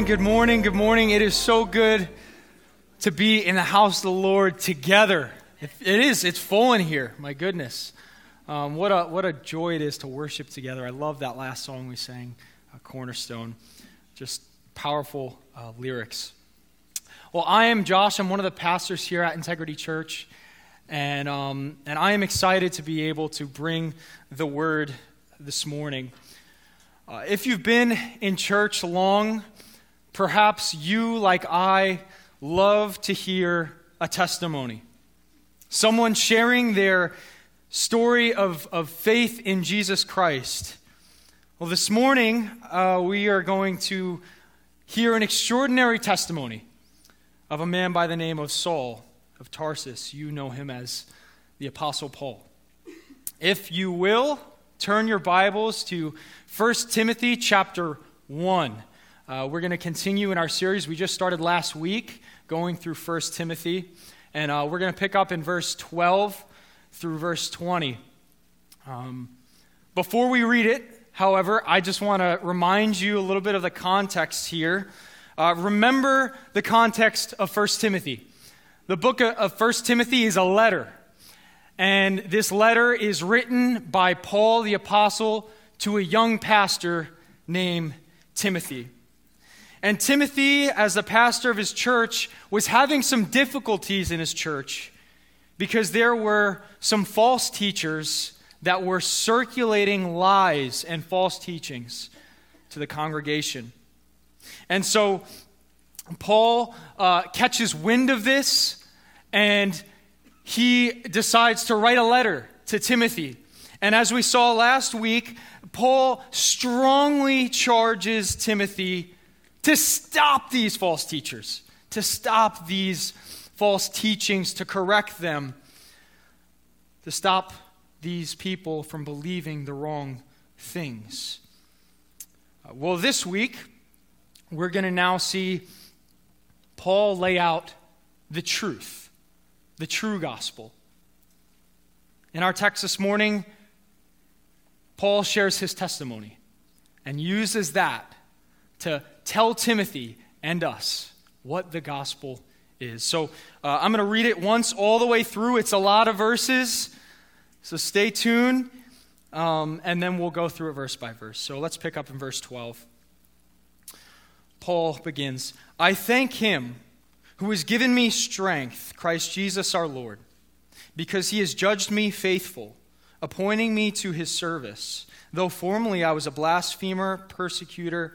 morning, good morning, good morning. It is so good to be in the house of the Lord together. it, is, it's full in here, my goodness. Um, what, a, what a joy it is to worship together. I love that last song we sang, uh, Cornerstone. Just powerful uh, lyrics. Well, I am Josh. I'm one of the pastors here at Integrity Church. And, um, and I am excited to be able to bring the word this morning. Uh, if you've been in church long, perhaps you, like I, love to hear a testimony. Someone sharing their story of, of faith in Jesus Christ. Well, this morning, uh, we are going to hear an extraordinary testimony of a man by the name of Saul of Tarsus. You know him as the Apostle Paul. If you will, turn your Bibles to 1 Timothy chapter 1. Uh, we're going to continue in our series. We just started last week going through 1 Timothy, and uh, we're going to pick up in verse 12 through verse 20. Um, before we read it, however, I just want to remind you a little bit of the context here. Uh, remember the context of 1 Timothy. The book of 1 Timothy is a letter. And this letter is written by Paul the Apostle to a young pastor named Timothy. And Timothy, as the pastor of his church, was having some difficulties in his church because there were some false teachers that were circulating lies and false teachings to the congregation. And so Paul uh, catches wind of this and he decides to write a letter to Timothy. And as we saw last week, Paul strongly charges Timothy to stop these false teachers, to stop these false teachings, to correct them, to stop these people from believing the wrong things. Uh, well, this week, we're going to now see Paul lay out the truth the true gospel. In our text this morning, Paul shares his testimony and uses that to tell Timothy and us what the gospel is. So uh, I'm going to read it once all the way through. It's a lot of verses, so stay tuned, um, and then we'll go through it verse by verse. So let's pick up in verse 12. Paul begins I thank him who has given me strength, Christ Jesus our Lord, because he has judged me faithful, appointing me to his service, though formerly I was a blasphemer, persecutor,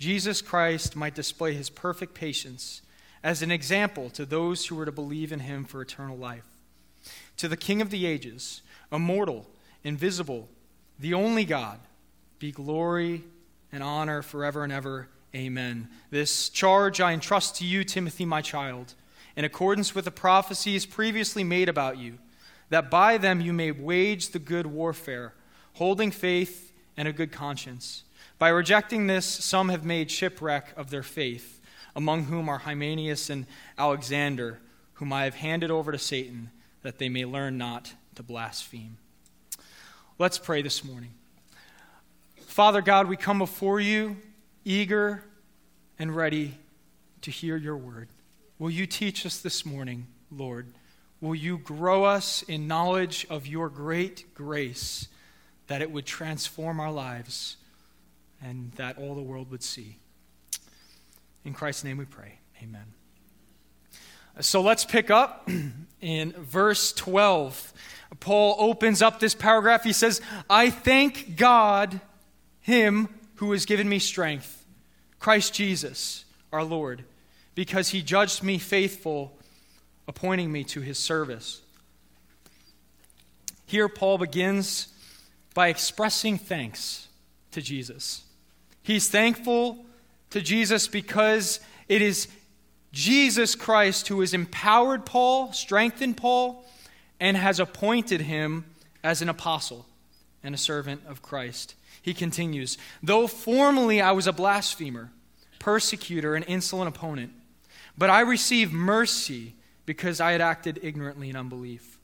Jesus Christ might display his perfect patience as an example to those who were to believe in him for eternal life. To the King of the ages, immortal, invisible, the only God, be glory and honor forever and ever. Amen. This charge I entrust to you, Timothy, my child in accordance with the prophecies previously made about you, that by them you may wage the good warfare, holding faith and a good conscience. By rejecting this, some have made shipwreck of their faith, among whom are Hymenaeus and Alexander, whom I have handed over to Satan, that they may learn not to blaspheme. Let's pray this morning. Father God, we come before you eager and ready to hear your word. Will you teach us this morning, Lord? Will you grow us in knowledge of your great grace that it would transform our lives and that all the world would see? In Christ's name we pray. Amen. So let's pick up in verse 12. Paul opens up this paragraph. He says, I thank God, Him who has given me strength, Christ Jesus, our Lord because he judged me faithful, appointing me to his service. Here, Paul begins by expressing thanks to Jesus. He's thankful to Jesus because it is Jesus Christ, who has empowered Paul, strengthened Paul, and has appointed him as an apostle and a servant of Christ. He continues, Though formerly I was a blasphemer, persecutor, and insolent opponent, but I received mercy because I had acted ignorantly in unbelief.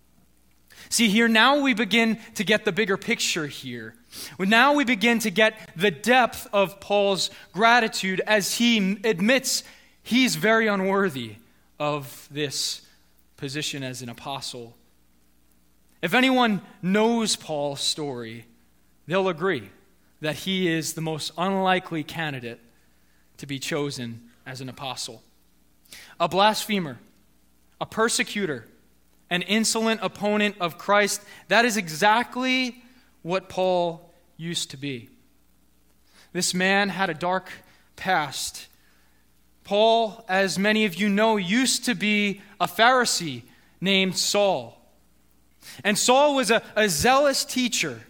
See, here now we begin to get the bigger picture here. Now we begin to get the depth of Paul's gratitude as he admits he's very unworthy of this position as an apostle. If anyone knows Paul's story, they'll agree that he is the most unlikely candidate to be chosen as an apostle. A blasphemer, a persecutor, an insolent opponent of Christ, that is exactly what Paul used to be. This man had a dark past. Paul, as many of you know, used to be a Pharisee named Saul. And Saul was a, a zealous teacher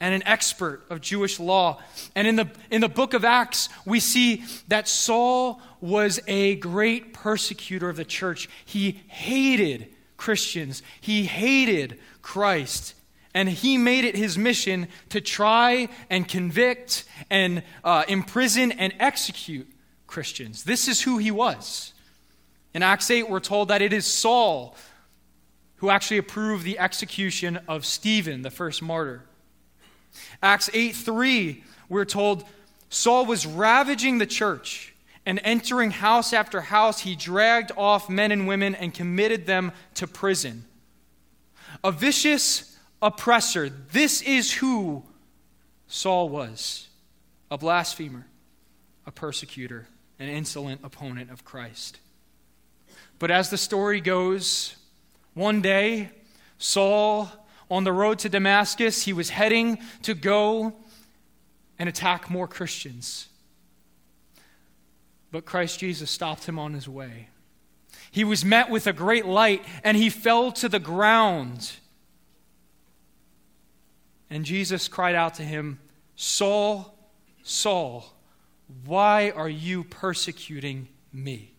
and an expert of Jewish law. And in the, in the book of Acts, we see that Saul was a great persecutor of the church. He hated Christians, he hated Christ. And he made it his mission to try and convict and uh, imprison and execute Christians. This is who he was. In Acts 8, we're told that it is Saul who actually approved the execution of Stephen, the first martyr. Acts 8 3, we're told Saul was ravaging the church and entering house after house, he dragged off men and women and committed them to prison. A vicious oppressor. This is who Saul was a blasphemer, a persecutor, an insolent opponent of Christ. But as the story goes, one day, Saul, on the road to Damascus, he was heading to go and attack more Christians. But Christ Jesus stopped him on his way. He was met with a great light and he fell to the ground. And Jesus cried out to him, Saul, Saul, why are you persecuting me?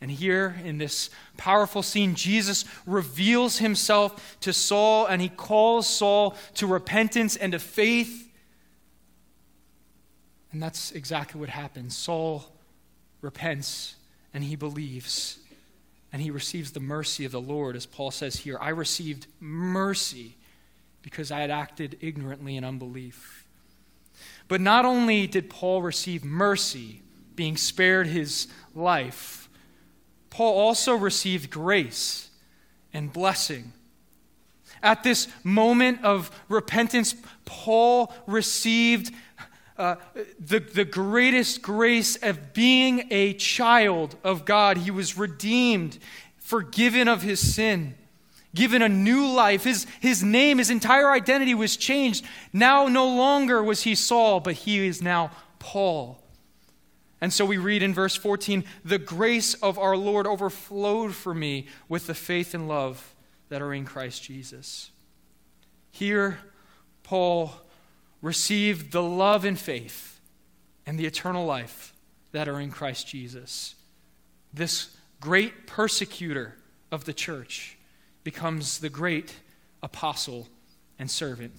And here in this powerful scene, Jesus reveals himself to Saul and he calls Saul to repentance and to faith. And that's exactly what happens. Saul repents and he believes and he receives the mercy of the Lord, as Paul says here. I received mercy because I had acted ignorantly in unbelief. But not only did Paul receive mercy, being spared his life, Paul also received grace and blessing. At this moment of repentance, Paul received uh, the, the greatest grace of being a child of God. He was redeemed, forgiven of his sin, given a new life. His, his name, his entire identity was changed. Now, no longer was he Saul, but he is now Paul. And so we read in verse 14 the grace of our Lord overflowed for me with the faith and love that are in Christ Jesus. Here, Paul received the love and faith and the eternal life that are in Christ Jesus. This great persecutor of the church becomes the great apostle and servant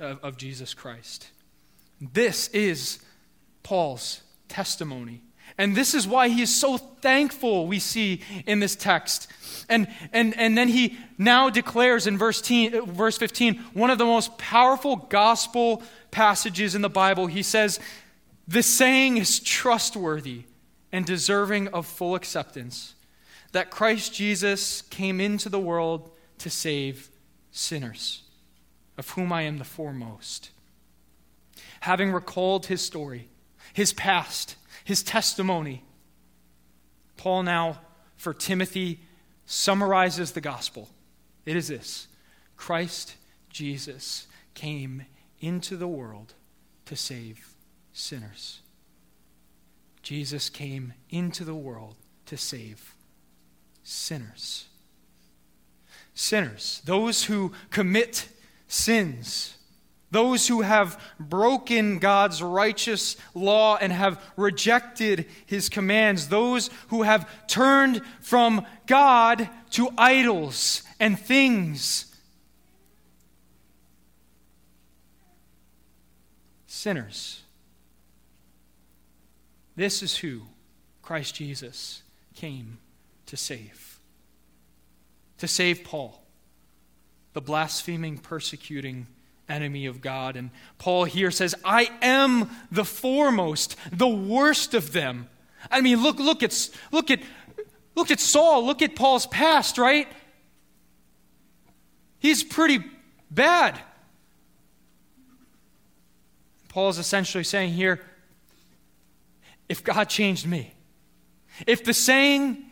of Jesus Christ. This is Paul's testimony. And this is why he is so thankful, we see in this text. And, and, and then he now declares in verse, teen, verse 15 one of the most powerful gospel passages in the Bible. He says, The saying is trustworthy and deserving of full acceptance that Christ Jesus came into the world to save sinners, of whom I am the foremost. Having recalled his story, his past, his testimony. Paul now, for Timothy, summarizes the gospel. It is this Christ Jesus came into the world to save sinners. Jesus came into the world to save sinners. Sinners, those who commit sins, those who have broken God's righteous law and have rejected his commands, those who have turned from God to idols and things. Sinners. This is who Christ Jesus came to save. To save Paul, the blaspheming, persecuting enemy of God. And Paul here says, I am the foremost, the worst of them. I mean, look, look at, look at, look at Saul. Look at Paul's past, right? He's pretty bad. Paul is essentially saying here if God changed me, if the saying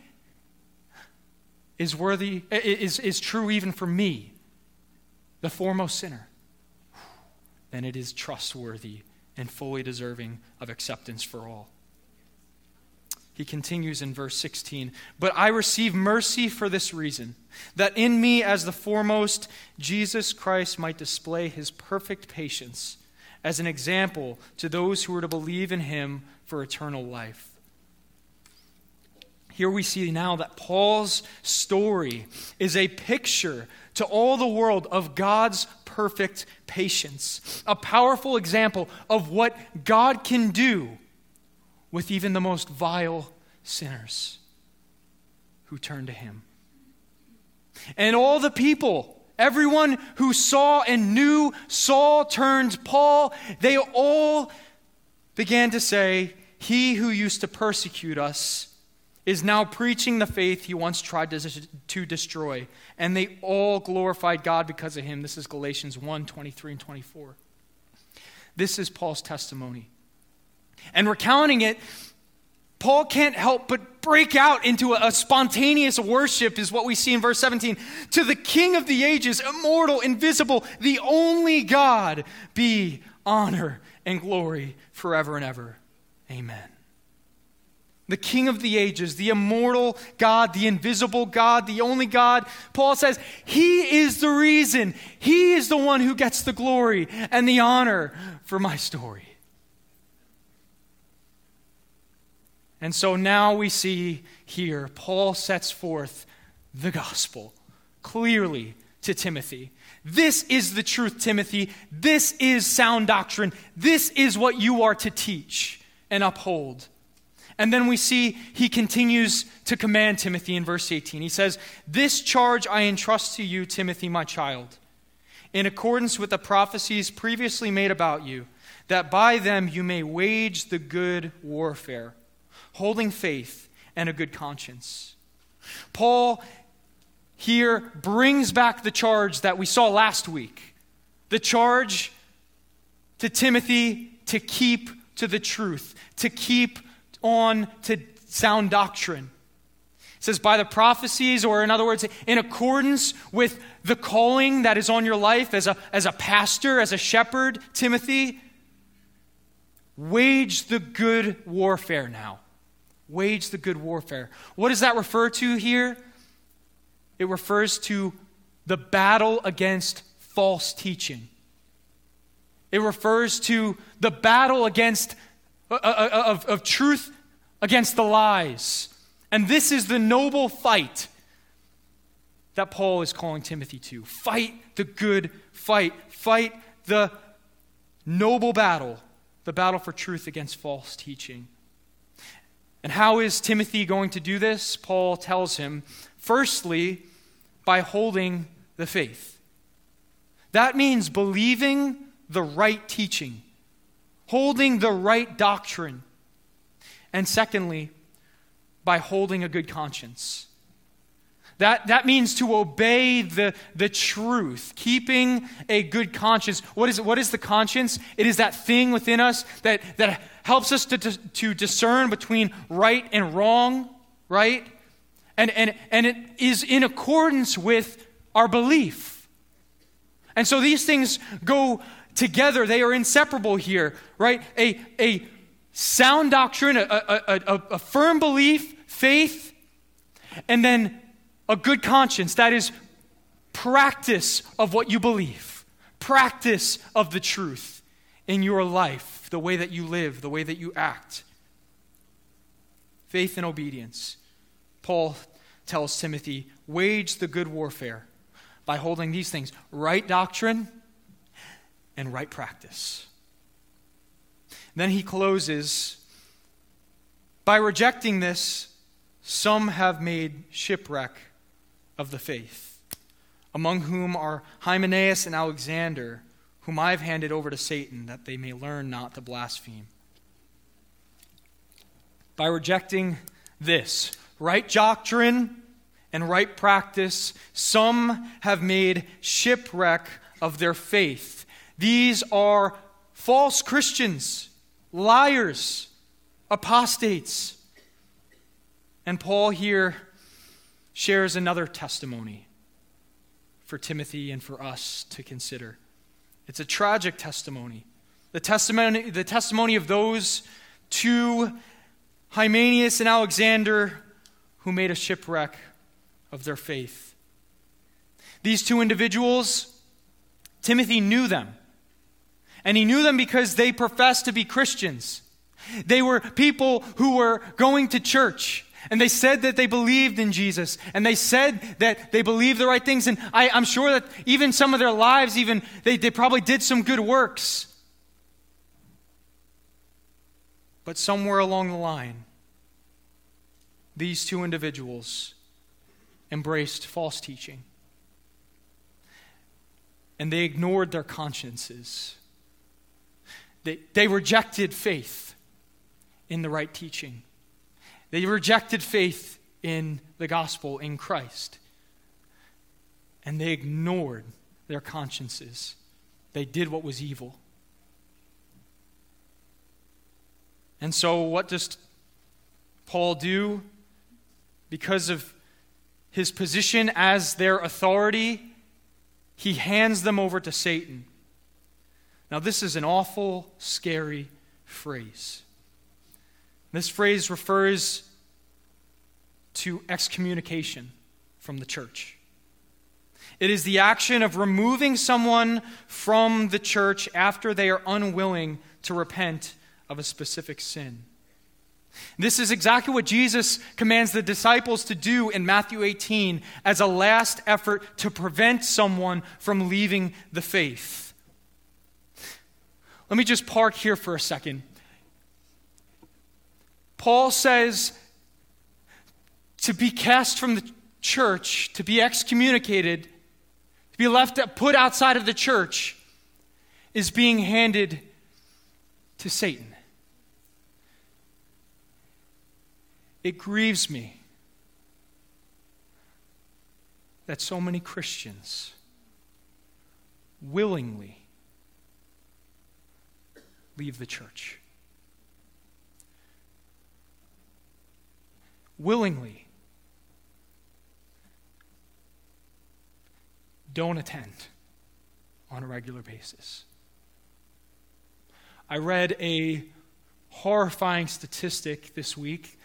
is worthy, is, is true even for me, the foremost sinner, then it is trustworthy and fully deserving of acceptance for all. He continues in verse 16, But I receive mercy for this reason, that in me, as the foremost, Jesus Christ might display his perfect patience as an example to those who are to believe in him for eternal life. Here we see now that Paul's story is a picture to all the world of God's perfect patience. A powerful example of what God can do with even the most vile sinners who turn to Him. And all the people, everyone who saw and knew Saul turned Paul, they all began to say, He who used to persecute us is now preaching the faith he once tried to, to destroy. And they all glorified God because of him. This is Galatians 1 23 and 24. This is Paul's testimony. And recounting it, Paul can't help but break out into a, a, spontaneous worship, is what we see in verse 17. To the King of the ages, immortal, invisible, the only God, be honor and glory forever and ever. Amen the King of the ages, the immortal God, the invisible God, the only God. Paul says, He is the reason. He is the one who gets the glory and the honor for my story. And so now we see here, Paul sets forth the gospel clearly to Timothy. This is the truth, Timothy. This is sound doctrine. This is what you are to teach and uphold. And then we see he continues to command Timothy in verse 18. He says, This charge I entrust to you, Timothy, my child, in accordance with the prophecies previously made about you, that by them you may wage the good warfare, holding faith and a good conscience. Paul here brings back the charge that we saw last week the charge to Timothy to keep to the truth, to keep on to sound doctrine. It says, by the prophecies, or in other words, in accordance with the calling that is on your life as a, as a pastor, as a shepherd, Timothy, wage the good warfare now. Wage the good warfare. What does that refer to here? It refers to the battle against false teaching. It refers to the battle against uh, uh, uh, of, of truth against the lies. And this is the noble fight that Paul is calling Timothy to. Fight the good fight. Fight the noble battle, the battle for truth against false teaching. And how is Timothy going to do this? Paul tells him, firstly, by holding the faith. That means believing the right teaching holding the right doctrine. And secondly, by holding a good conscience. That, that means to obey the, the truth, keeping a good conscience. What is, what is the conscience? It is that thing within us that, that helps us to, to, to discern between right and wrong, right? And, and, and it is in accordance with our belief. And so these things go together. They are inseparable here, right? A, a sound doctrine, a, a, a, a firm belief, faith, and then a good conscience. That is practice of what you believe. practice of the truth in your life, the way that you live, the way that you act. Faith and obedience. Paul tells Timothy, wage the good warfare by holding these things right doctrine and right practice. Then he closes by rejecting this, some have made shipwreck of the faith, among whom are Hymenaeus and Alexander, whom I have handed over to Satan, that they may learn not to blaspheme. By rejecting this, right doctrine and right practice, some have made shipwreck of their faith. These are false Christians, liars, apostates. And Paul here shares another testimony for Timothy and for us to consider. It's a tragic testimony. The testimony, the testimony of those two, Hymenaeus and Alexander, who made a shipwreck of their faith. These two individuals, Timothy knew them. And he knew them because they professed to be Christians. They were people who were going to church. And they said that they believed in Jesus. And they said that they believed the right things. And I, am sure that even some of their lives, even they, they probably did some good works. But somewhere along the line, these two individuals embraced false teaching. And they ignored their consciences. They, they rejected faith in the right teaching. They rejected faith in the gospel in Christ. And they ignored their consciences. They did what was evil. And so, what does Paul do? Because of his position as their authority, he hands them over to Satan. Now, this is an awful, scary phrase. This phrase refers to excommunication from the church. It is the action of removing someone from the church after they are unwilling to repent of a specific sin. This is exactly what Jesus commands the disciples to do in Matthew 18 as a last effort to prevent someone from leaving the faith. Let me just park here for a second. Paul says to be cast from the church, to be excommunicated, to be left put outside of the church, is being handed to Satan. It grieves me that so many Christians willingly leave the church. willingly don't attend on a regular basis. I read a horrifying statistic this week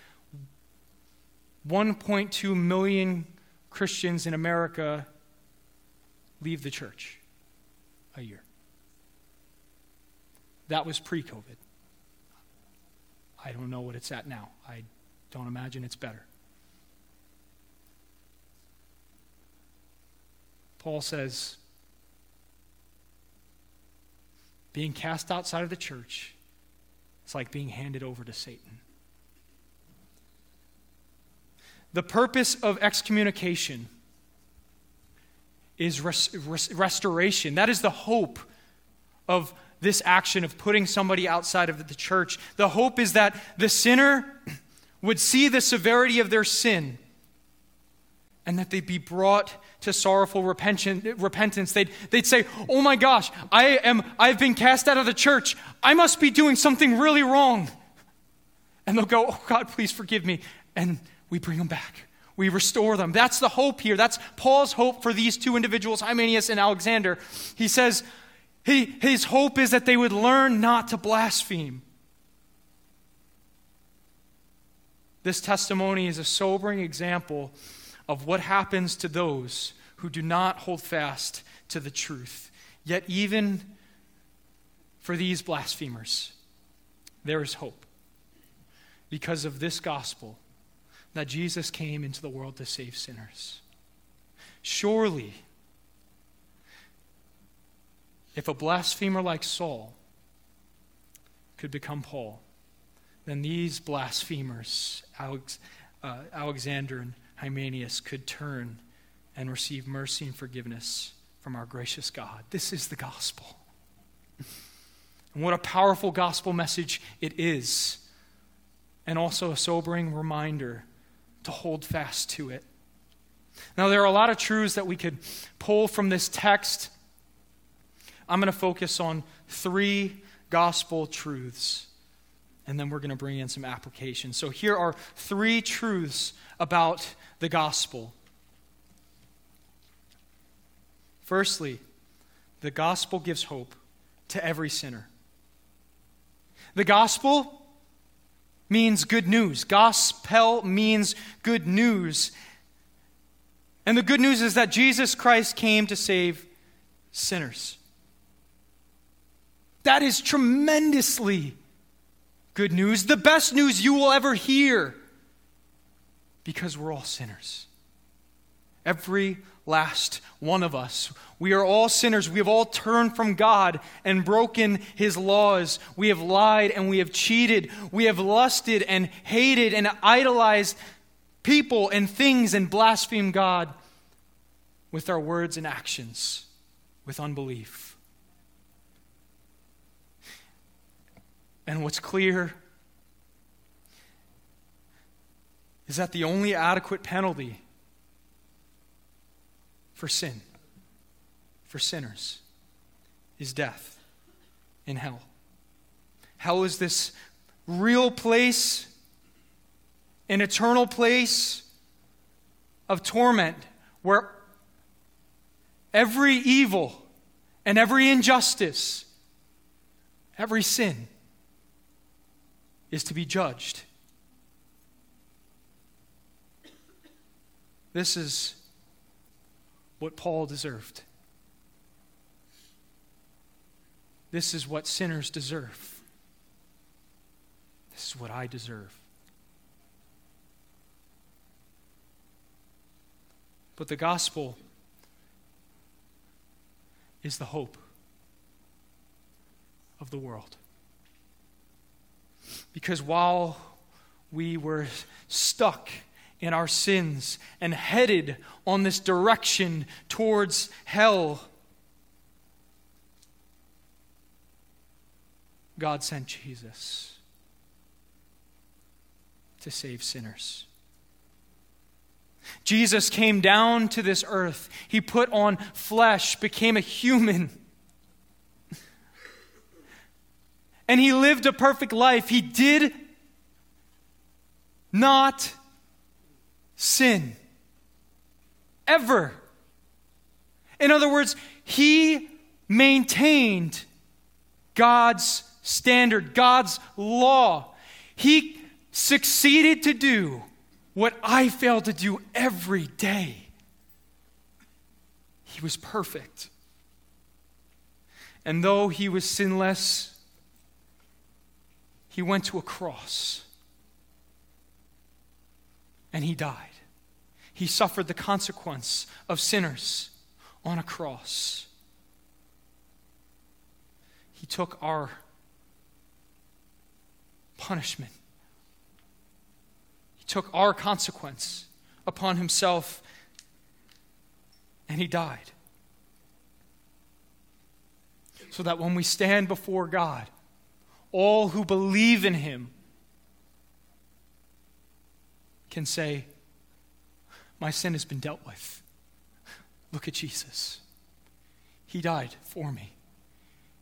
1.2 million Christians in America leave the church a year. That was pre COVID. I don't know what it's at now. I don't imagine it's better. Paul says, being cast outside of the church is like being handed over to Satan. The purpose of excommunication is res- res- restoration. That is the hope of this action of putting somebody outside of the church. The hope is that the sinner would see the severity of their sin and that they'd be brought to sorrowful repentance. They'd, they'd say, Oh my gosh, I am, I've been cast out of the church. I must be doing something really wrong. And they'll go, Oh God, please forgive me. And we bring them back. We restore them. That's the hope here. That's Paul's hope for these two individuals, Hymenaeus and Alexander. He says, he, his hope is that they would learn not to blaspheme. This testimony is a sobering example of what happens to those who do not hold fast to the truth. Yet, even for these blasphemers, there is hope because of this gospel that Jesus came into the world to save sinners. Surely, if a blasphemer like Saul could become Paul, then these blasphemers, Alex, uh, Alexander and Hymenaeus, could turn and receive mercy and forgiveness from our gracious God. This is the gospel. and what a powerful gospel message it is, and also a sobering reminder to hold fast to it. Now, there are a lot of truths that we could pull from this text. I'm going to focus on three gospel truths, and then we're going to bring in some applications. So, here are three truths about the gospel. Firstly, the gospel gives hope to every sinner. The gospel means good news. Gospel means good news. And the good news is that Jesus Christ came to save sinners. That is tremendously good news, the best news you will ever hear, because we're all sinners. Every last one of us. We are all sinners. We have all turned from God and broken his laws. We have lied and we have cheated. We have lusted and hated and idolized people and things and blasphemed God with our words and actions, with unbelief. And what's clear is that the only adequate penalty for sin, for sinners, is death in hell. Hell is this real place, an eternal place of torment where every evil and every injustice, every sin is to be judged. This is what Paul deserved. This is what sinners deserve. This is what I deserve. But the gospel is the hope of the world. Because while we were stuck in our sins and headed on this direction towards hell, God sent Jesus to save sinners. Jesus came down to this earth. He put on flesh, became a human. And he lived a perfect life. He did not sin. Ever. In other words, he maintained God's standard, God's law. He succeeded to do what I fail to do every day. He was perfect. And though he was sinless, he went to a cross and he died. He suffered the consequence of sinners on a cross. He took our punishment, He took our consequence upon Himself, and He died. So that when we stand before God, all who believe in Him can say, My sin has been dealt with. Look at Jesus. He died for me,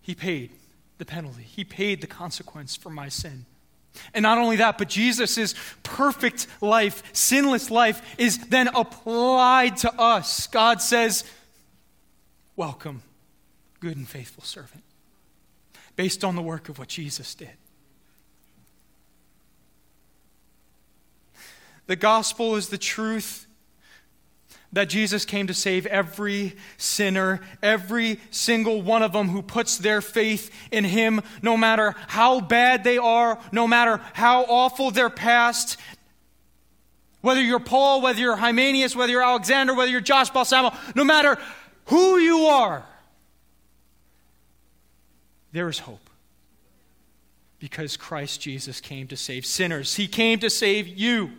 He paid the penalty, He paid the consequence for my sin. And not only that, but Jesus' perfect life, sinless life, is then applied to us. God says, Welcome, good and faithful servant, based on the work of what Jesus did. The gospel is the truth that Jesus came to save every sinner, every single one of them who puts their faith in Him, no matter how bad they are, no matter how awful their past. Whether you're Paul, whether you're Hymenaeus, whether you're Alexander, whether you're Josh Balsamo, no matter who you are, there is hope. Because Christ Jesus came to save sinners, He came to save you.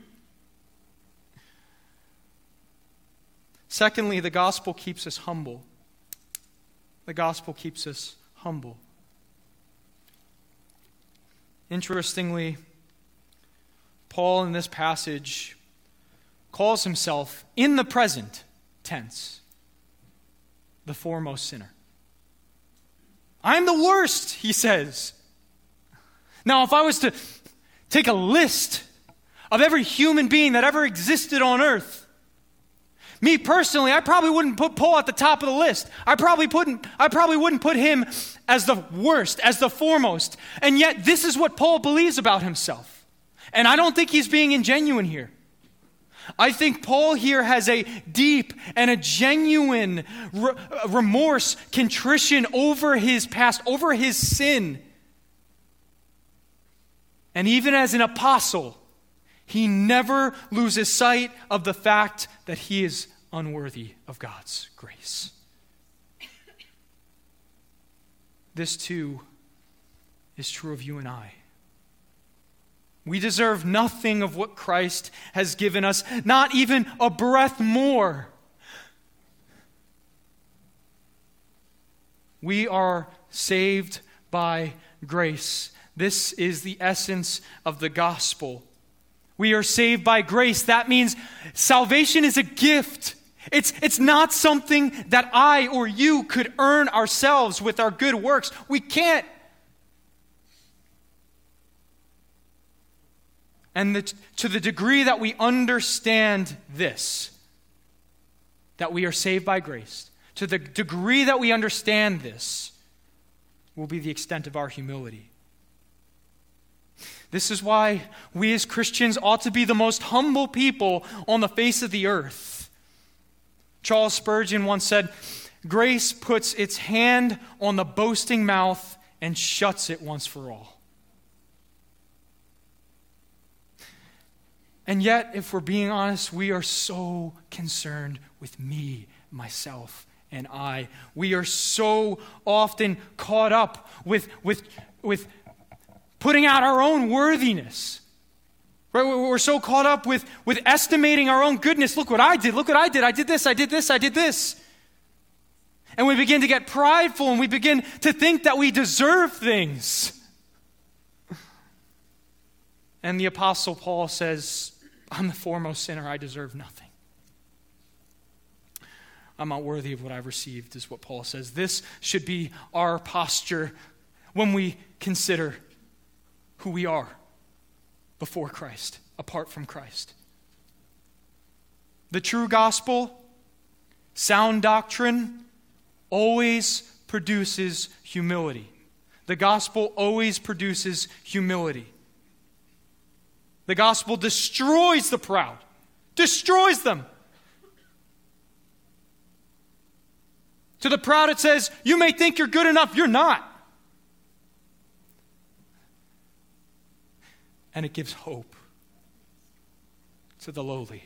Secondly, the gospel keeps us humble. The gospel keeps us humble. Interestingly, Paul in this passage calls himself in the present tense the foremost sinner. I'm the worst, he says. Now, if I was to take a list of every human being that ever existed on earth, me personally, I probably wouldn't put Paul at the top of the list. I probably, wouldn't, I probably wouldn't put him as the worst, as the foremost. And yet, this is what Paul believes about himself. And I don't think he's being ingenuine here. I think Paul here has a deep and a genuine re- remorse, contrition over his past, over his sin. And even as an apostle, he never loses sight of the fact that he is unworthy of God's grace. This too is true of you and I. We deserve nothing of what Christ has given us, not even a breath more. We are saved by grace. This is the essence of the gospel. We are saved by grace. That means salvation is a gift. It's, it's not something that I or you could earn ourselves with our good works. We can't. And the, to the degree that we understand this, that we are saved by grace, to the degree that we understand this, will be the extent of our humility. This is why we as Christians ought to be the most humble people on the face of the earth. Charles Spurgeon once said, Grace puts its hand on the boasting mouth and shuts it once for all. And yet, if we're being honest, we are so concerned with me, myself, and I. We are so often caught up with, with, with putting out our own worthiness. Right? We're so caught up with, with estimating our own goodness. Look what I did. Look what I did. I did this. I did this. I did this. And we begin to get prideful and we begin to think that we deserve things. And the Apostle Paul says, I'm the foremost sinner. I deserve nothing. I'm not worthy of what I've received, is what Paul says. This should be our posture when we consider who we are before Christ, apart from Christ. The true gospel, sound doctrine, always produces humility. The gospel always produces humility. The gospel destroys the proud, destroys them. To the proud, it says, You may think you're good enough, you're not. and it gives hope to the lowly.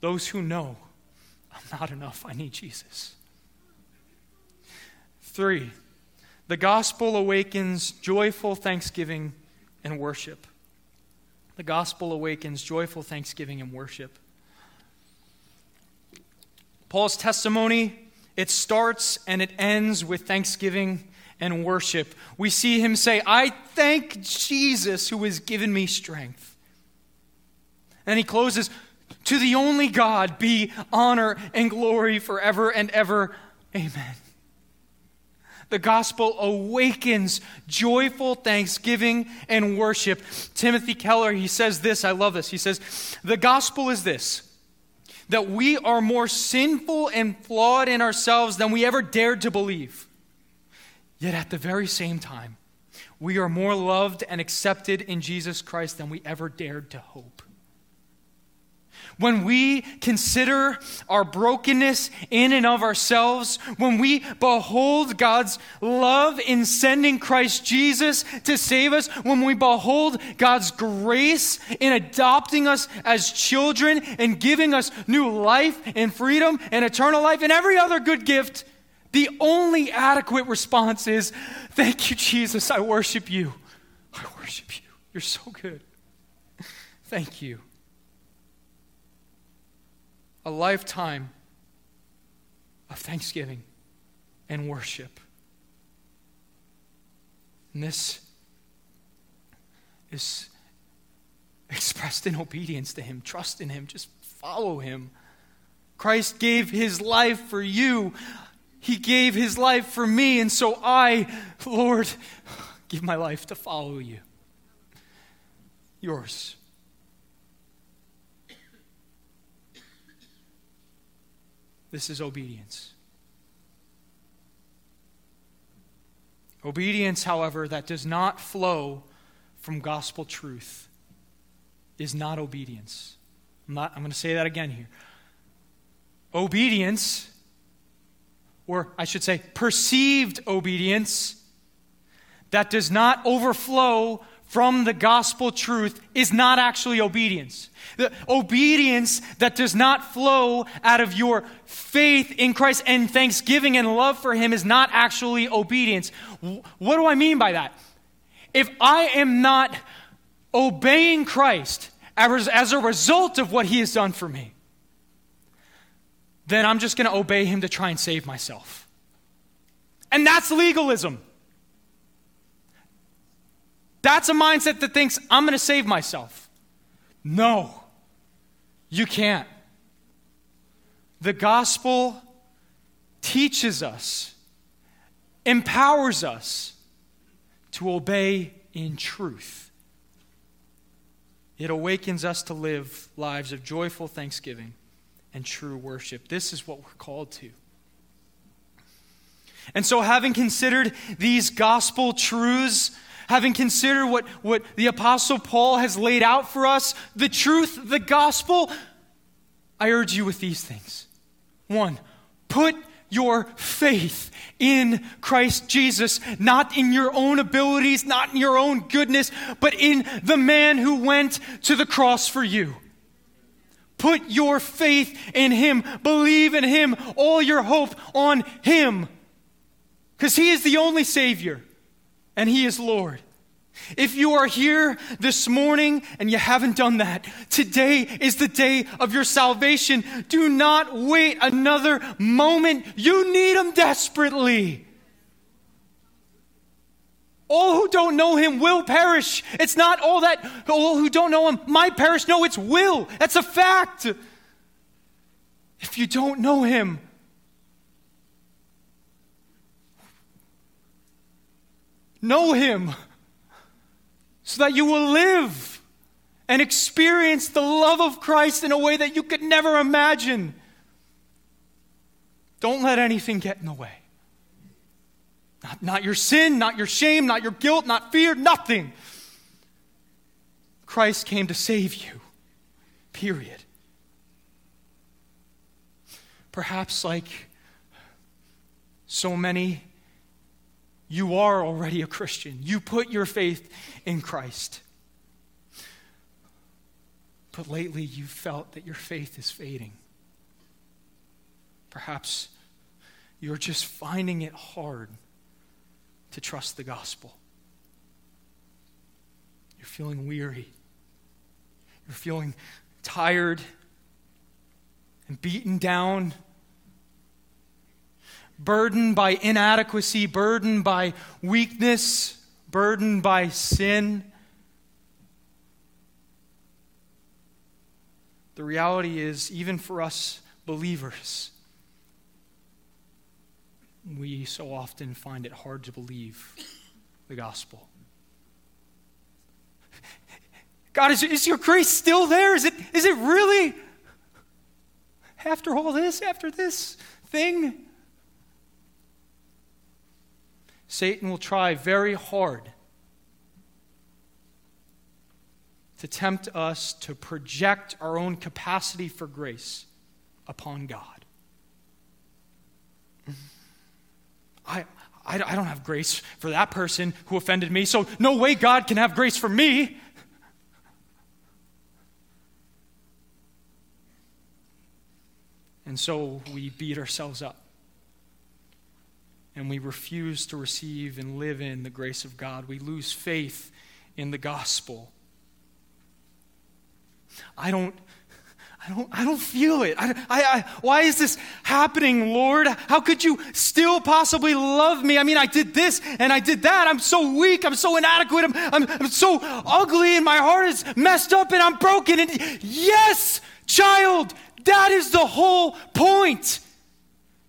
Those who know, I'm not enough, I need Jesus. Three, the gospel awakens joyful thanksgiving and worship. The gospel awakens joyful thanksgiving and worship. Paul's testimony, it starts and it ends with thanksgiving and worship, we see him say, I thank Jesus who has given me strength. And he closes, To the only God be honor and glory forever and ever. Amen. The gospel awakens joyful thanksgiving and worship. Timothy Keller, he says this, I love this. He says, The gospel is this that we are more sinful and flawed in ourselves than we ever dared to believe. Yet at the very same time, we are more loved and accepted in Jesus Christ than we ever dared to hope. When we consider our brokenness in and of ourselves, when we behold God's love in sending Christ Jesus to save us, when we behold God's grace in adopting us as children and giving us new life and freedom and eternal life and every other good gift, the only adequate response is, Thank you, Jesus. I worship you. I worship you. You're so good. Thank you a lifetime of thanksgiving and worship. And this is expressed in obedience to Him. Trust in Him. Just follow Him. Christ gave His life for you, He gave His life for me. And so I, Lord, give my life to follow you. Yours. This is obedience. Obedience, however, that does not flow from gospel truth is not obedience. I'm, not, I'm going to say that again here. Obedience, or I should say, perceived obedience, that does not overflow from the gospel truth is not actually obedience. The obedience that does not flow out of your faith in Christ and thanksgiving and love for Him is not actually obedience. What do I mean by that? If I am not obeying Christ as a result of what He has done for me, then I'm just going to obey Him to try and save myself. And that's legalism. That's a mindset that thinks, I'm going to save myself. No, you can't. The gospel teaches us, empowers us to obey in truth. It awakens us to live lives of joyful thanksgiving and true worship. This is what we're called to. And so, having considered these gospel truths, having considered what, what the Apostle Paul has laid out for us, the truth, the gospel, I urge you with these things. One, put your faith in Christ Jesus, not in your own abilities, not in your own goodness, but in the man who went to the cross for you. Put your faith in Him. Believe in Him. All your hope on Him. Because He is the only Savior and He is Lord. If you are here this morning and you haven't done that, today is the day of your salvation. Do not wait another moment. You need Him desperately. All who don't know Him will perish. It's not all that, all who don't know Him might perish. No, it's will. That's a fact. If you don't know Him, Know him so that you will live and experience the love of Christ in a way that you could never imagine. Don't let anything get in the way. Not, not your sin, not your shame, not your guilt, not fear, nothing. Christ came to save you. Period. Perhaps, like so many you are already a Christian. You put your faith in Christ. But lately you've felt that your faith is fading. Perhaps you're just finding it hard to trust the gospel. You're feeling weary. You're feeling tired and beaten down burdened by inadequacy, burdened by weakness, burdened by sin. The reality is, even for us believers, we so often find it hard to believe the gospel. God, is, is your grace still there? Is it, is it really? After all this, after this thing? Satan will try very hard to tempt us to project our own capacity for grace upon God. I, I, I don't have grace for that person who offended me, so no way God can have grace for me. And so we beat ourselves up. And we refuse to receive and live in the grace of God. We lose faith in the gospel. I don't I don't, I don't feel it. I, I, I, why is this happening, Lord? How could you still possibly love me? I mean, I did this and I did that. I'm so weak. I'm so inadequate. I'm, I'm, I'm so ugly and my heart is messed up and I'm broken. And yes, child, that is the whole point.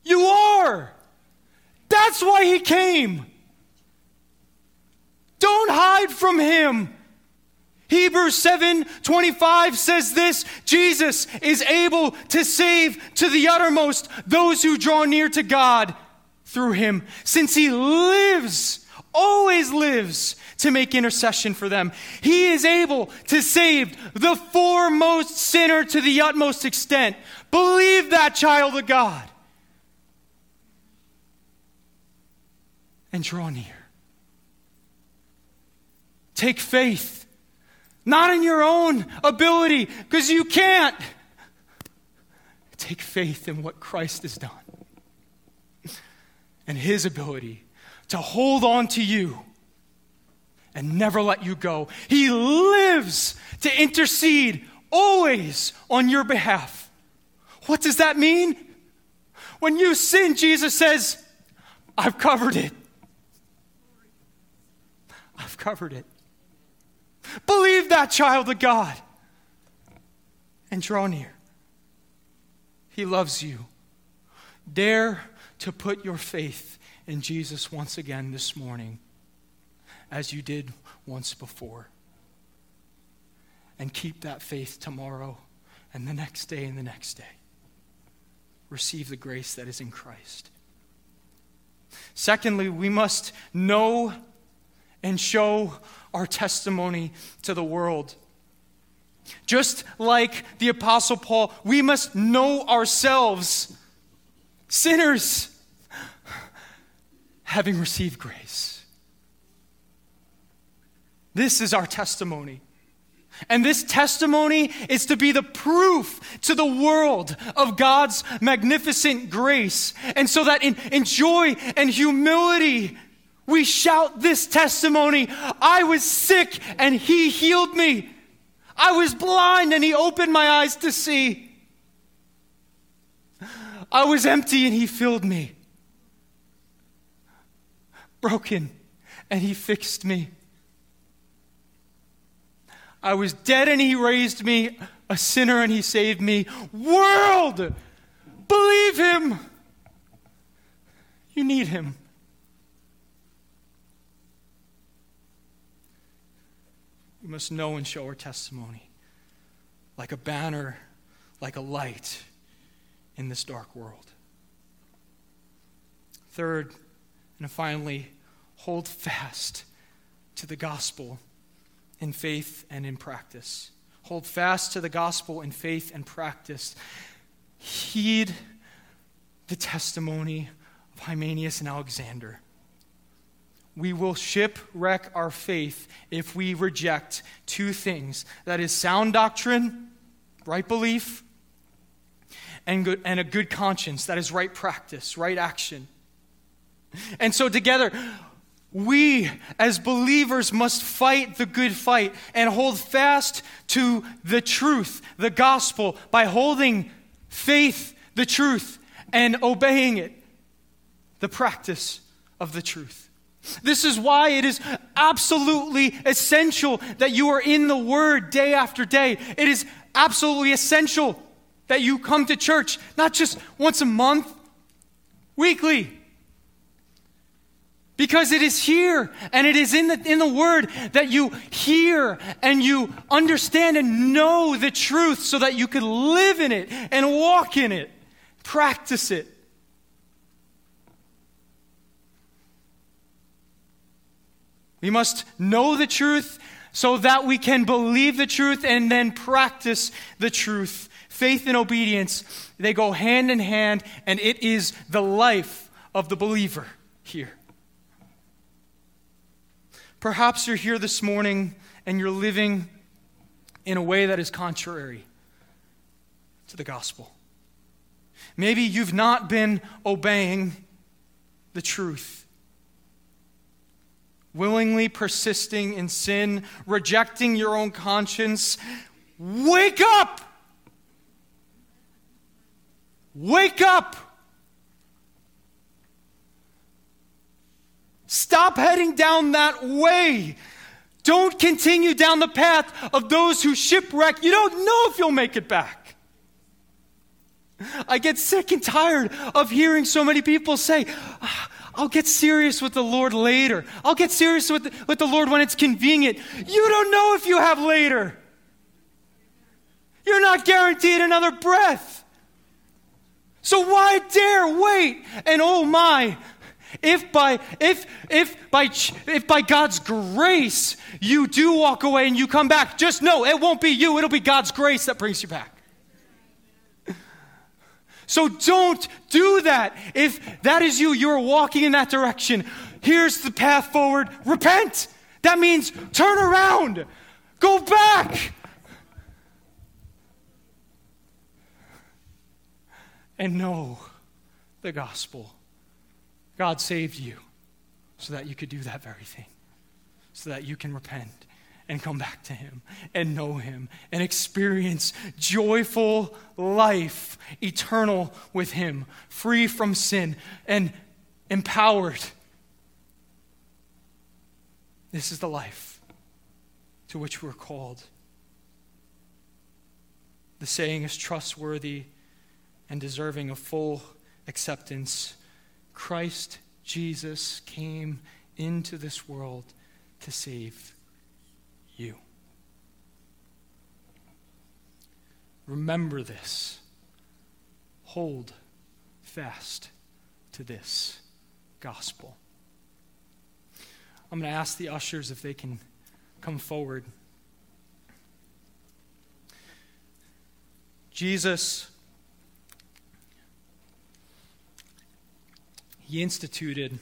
You are. That's why he came. Don't hide from him. Hebrews 7 25 says this Jesus is able to save to the uttermost those who draw near to God through him, since he lives, always lives to make intercession for them. He is able to save the foremost sinner to the utmost extent. Believe that, child of God. And draw near. Take faith not in your own ability, because you can't. Take faith in what Christ has done and his ability to hold on to you and never let you go. He lives to intercede always on your behalf. What does that mean? When you sin, Jesus says, I've covered it. I've covered it. Believe that, child of God, and draw near. He loves you. Dare to put your faith in Jesus once again this morning, as you did once before. And keep that faith tomorrow and the next day and the next day. Receive the grace that is in Christ. Secondly, we must know and show our testimony to the world. Just like the Apostle Paul, we must know ourselves sinners, having received grace. This is our testimony. And this testimony is to be the proof to the world of God's magnificent grace. And so that in, in joy and humility, we shout this testimony I was sick and he healed me. I was blind and he opened my eyes to see. I was empty and he filled me. Broken and he fixed me. I was dead and he raised me, a sinner and he saved me. World, believe him. You need him. Must know and show our testimony like a banner, like a light in this dark world. Third, and finally, hold fast to the gospel in faith and in practice. Hold fast to the gospel in faith and practice. Heed the testimony of Hymenaeus and Alexander we will shipwreck our faith if we reject two things that is, sound doctrine, right belief, and, good, and a good conscience, that is, right practice, right action. And so, together, we as believers must fight the good fight and hold fast to the truth, the gospel, by holding faith, the truth, and obeying it, the practice of the truth. This is why it is absolutely essential that you are in the Word day after day. It is absolutely essential that you come to church, not just once a month, weekly. Because it is here and it is in the, in the Word that you hear and you understand and know the truth so that you can live in it and walk in it, practice it. We must know the truth, so that we can believe the truth and then practice the truth. Faith and obedience, they go hand in hand, and it is the life of the believer here. Perhaps you're here this morning and you're living in a way that is contrary to the gospel. Maybe you've not been obeying the truth, willingly persisting in sin, rejecting your own conscience. Wake up! Wake up! Stop heading down that way. Don't continue down the path of those who shipwreck. You don't know if you'll make it back. I get sick and tired of hearing so many people say, ah, I'll get serious with the Lord later. I'll get serious with the, with the Lord when it's convenient. You don't know if you have later. You're not guaranteed another breath. So why dare wait? And oh my, if by if if by if by God's grace you do walk away and you come back, just know it won't be you, it'll be God's grace that brings you back. So don't do that. If that is you, you're walking in that direction. Here's the path forward. Repent. That means turn around. Go back. And know the gospel. God saved you so that you could do that very thing, so that you can repent and come back to Him and know Him and experience joyful life, eternal with Him, free from sin and empowered. This is the life to which we're called. The saying is trustworthy and deserving of full acceptance. Christ Jesus came into this world to save you. Remember this. Hold fast to this gospel. I'm going to ask the ushers if they can come forward. Jesus, He instituted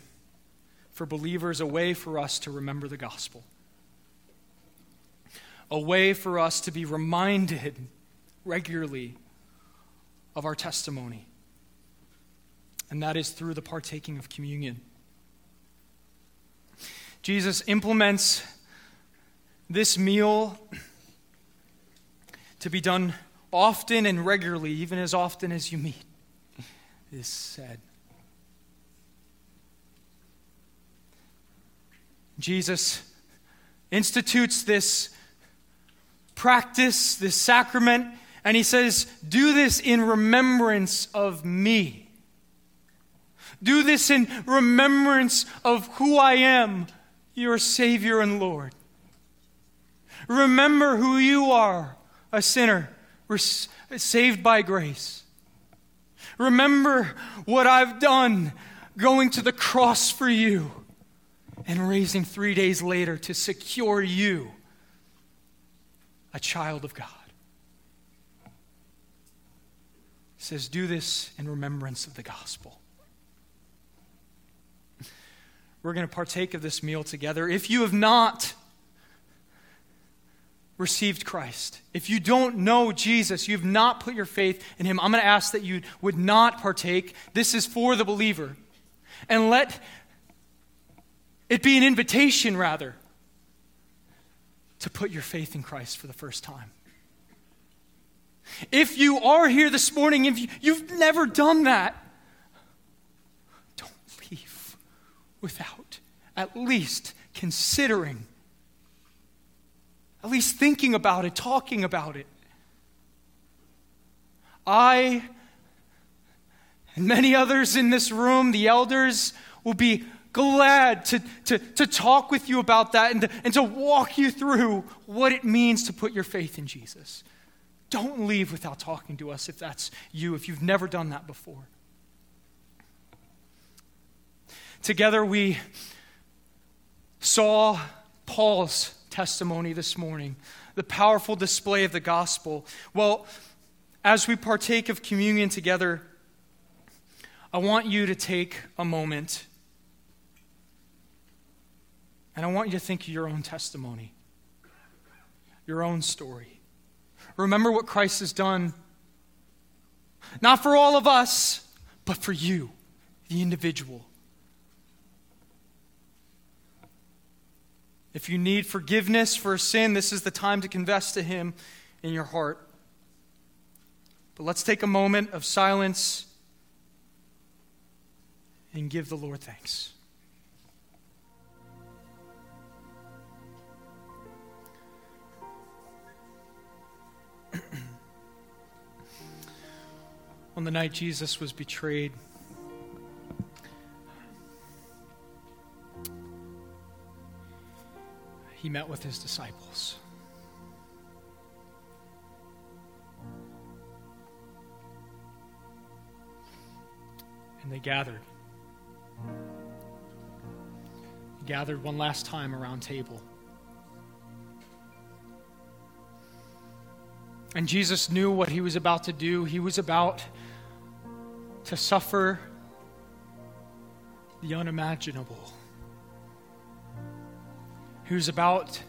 for believers a way for us to remember the gospel a way for us to be reminded regularly of our testimony. And that is through the partaking of communion. Jesus implements this meal to be done often and regularly, even as often as you meet, is said. Jesus institutes this practice this sacrament, and he says, Do this in remembrance of me. Do this in remembrance of who I am, your Savior and Lord. Remember who you are, a sinner, saved by grace. Remember what I've done going to the cross for you and raising three days later to secure you a child of God. Says, Do this in remembrance of the gospel. We're going to partake of this meal together. If you have not received Christ, if you don't know Jesus, you've not put your faith in him, I'm going to ask that you would not partake. This is for the believer. And let it be an invitation, rather, to put your faith in Christ for the first time. If you are here this morning, if you, you've never done that, don't leave without at least considering, at least thinking about it, talking about it. I and many others in this room, the elders, will be glad to, to, to talk with you about that and to, and to walk you through what it means to put your faith in Jesus. Don't leave without talking to us if that's you, if you've never done that before. Together, we saw Paul's testimony this morning, the powerful display of the gospel. Well, as we partake of communion together, I want you to take a moment and I want you to think of your own testimony, your own story. Remember what Christ has done, not for all of us, but for you, the individual. If you need forgiveness for a sin, this is the time to confess to Him in your heart. But let's take a moment of silence and give the Lord thanks. On the night Jesus was betrayed, he met with his disciples. And they gathered. Gathered one last time around table. And Jesus knew what he was about to do. He was about to suffer the unimaginable. He was about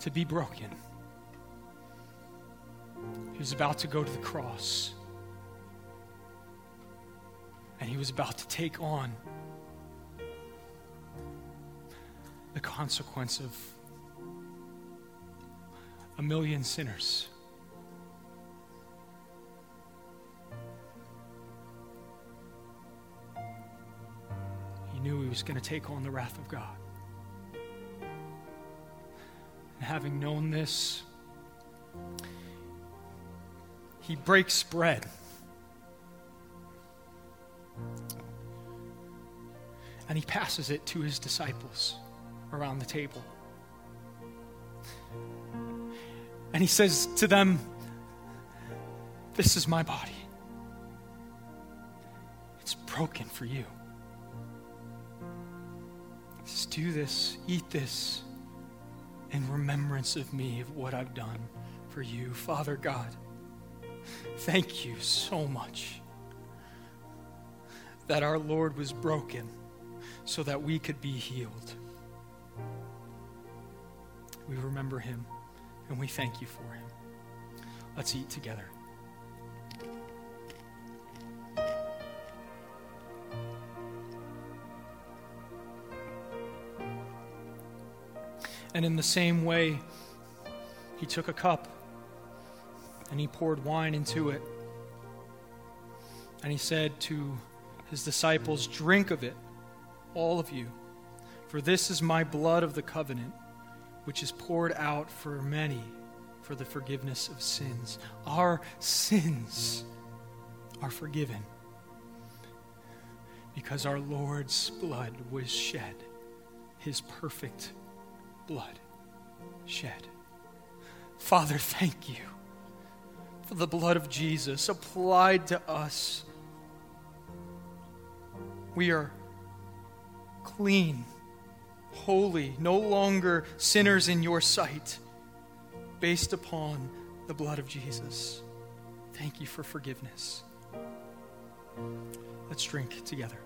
to be broken. He was about to go to the cross. And he was about to take on the consequence of a million sinners. He knew he was going to take on the wrath of God. And having known this, he breaks bread. And he passes it to his disciples around the table. And he says to them, This is my body. It's broken for you. Just Do this, eat this in remembrance of me, of what I've done for you. Father God, thank you so much that our Lord was broken so that we could be healed. We remember him and we thank you for him. Let's eat together. And in the same way, he took a cup and he poured wine into it. And he said to his disciples, Drink of it, all of you, for this is my blood of the covenant which is poured out for many for the forgiveness of sins. Our sins are forgiven because our Lord's blood was shed, his perfect blood shed. Father, thank you for the blood of Jesus applied to us. We are clean holy, no longer sinners in your sight, based upon the blood of Jesus. Thank you for forgiveness. Let's drink together.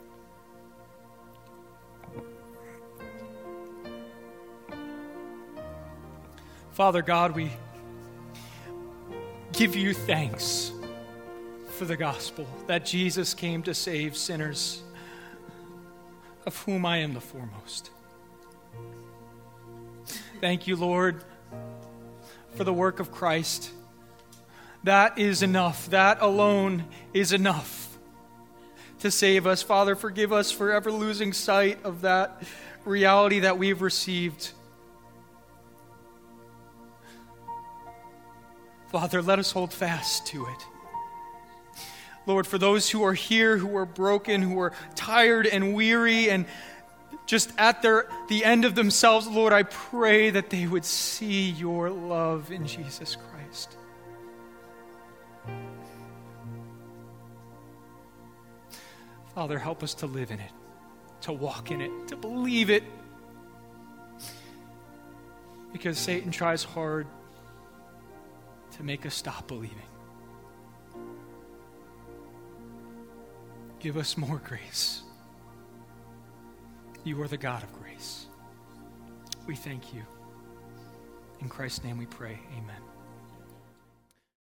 Father God, we give you thanks for the gospel that Jesus came to save sinners, of whom I am the foremost. Thank you, Lord, for the work of Christ. That is enough. That alone is enough to save us. Father, forgive us for ever losing sight of that reality that we've received. Father, let us hold fast to it. Lord, for those who are here, who are broken, who are tired and weary and just at their, the end of themselves, Lord, I pray that they would see your love in Jesus Christ. Father, help us to live in it, to walk in it, to believe it, because Satan tries hard to make us stop believing. Give us more grace. You are the God of grace. We thank you. In Christ's name we pray. Amen.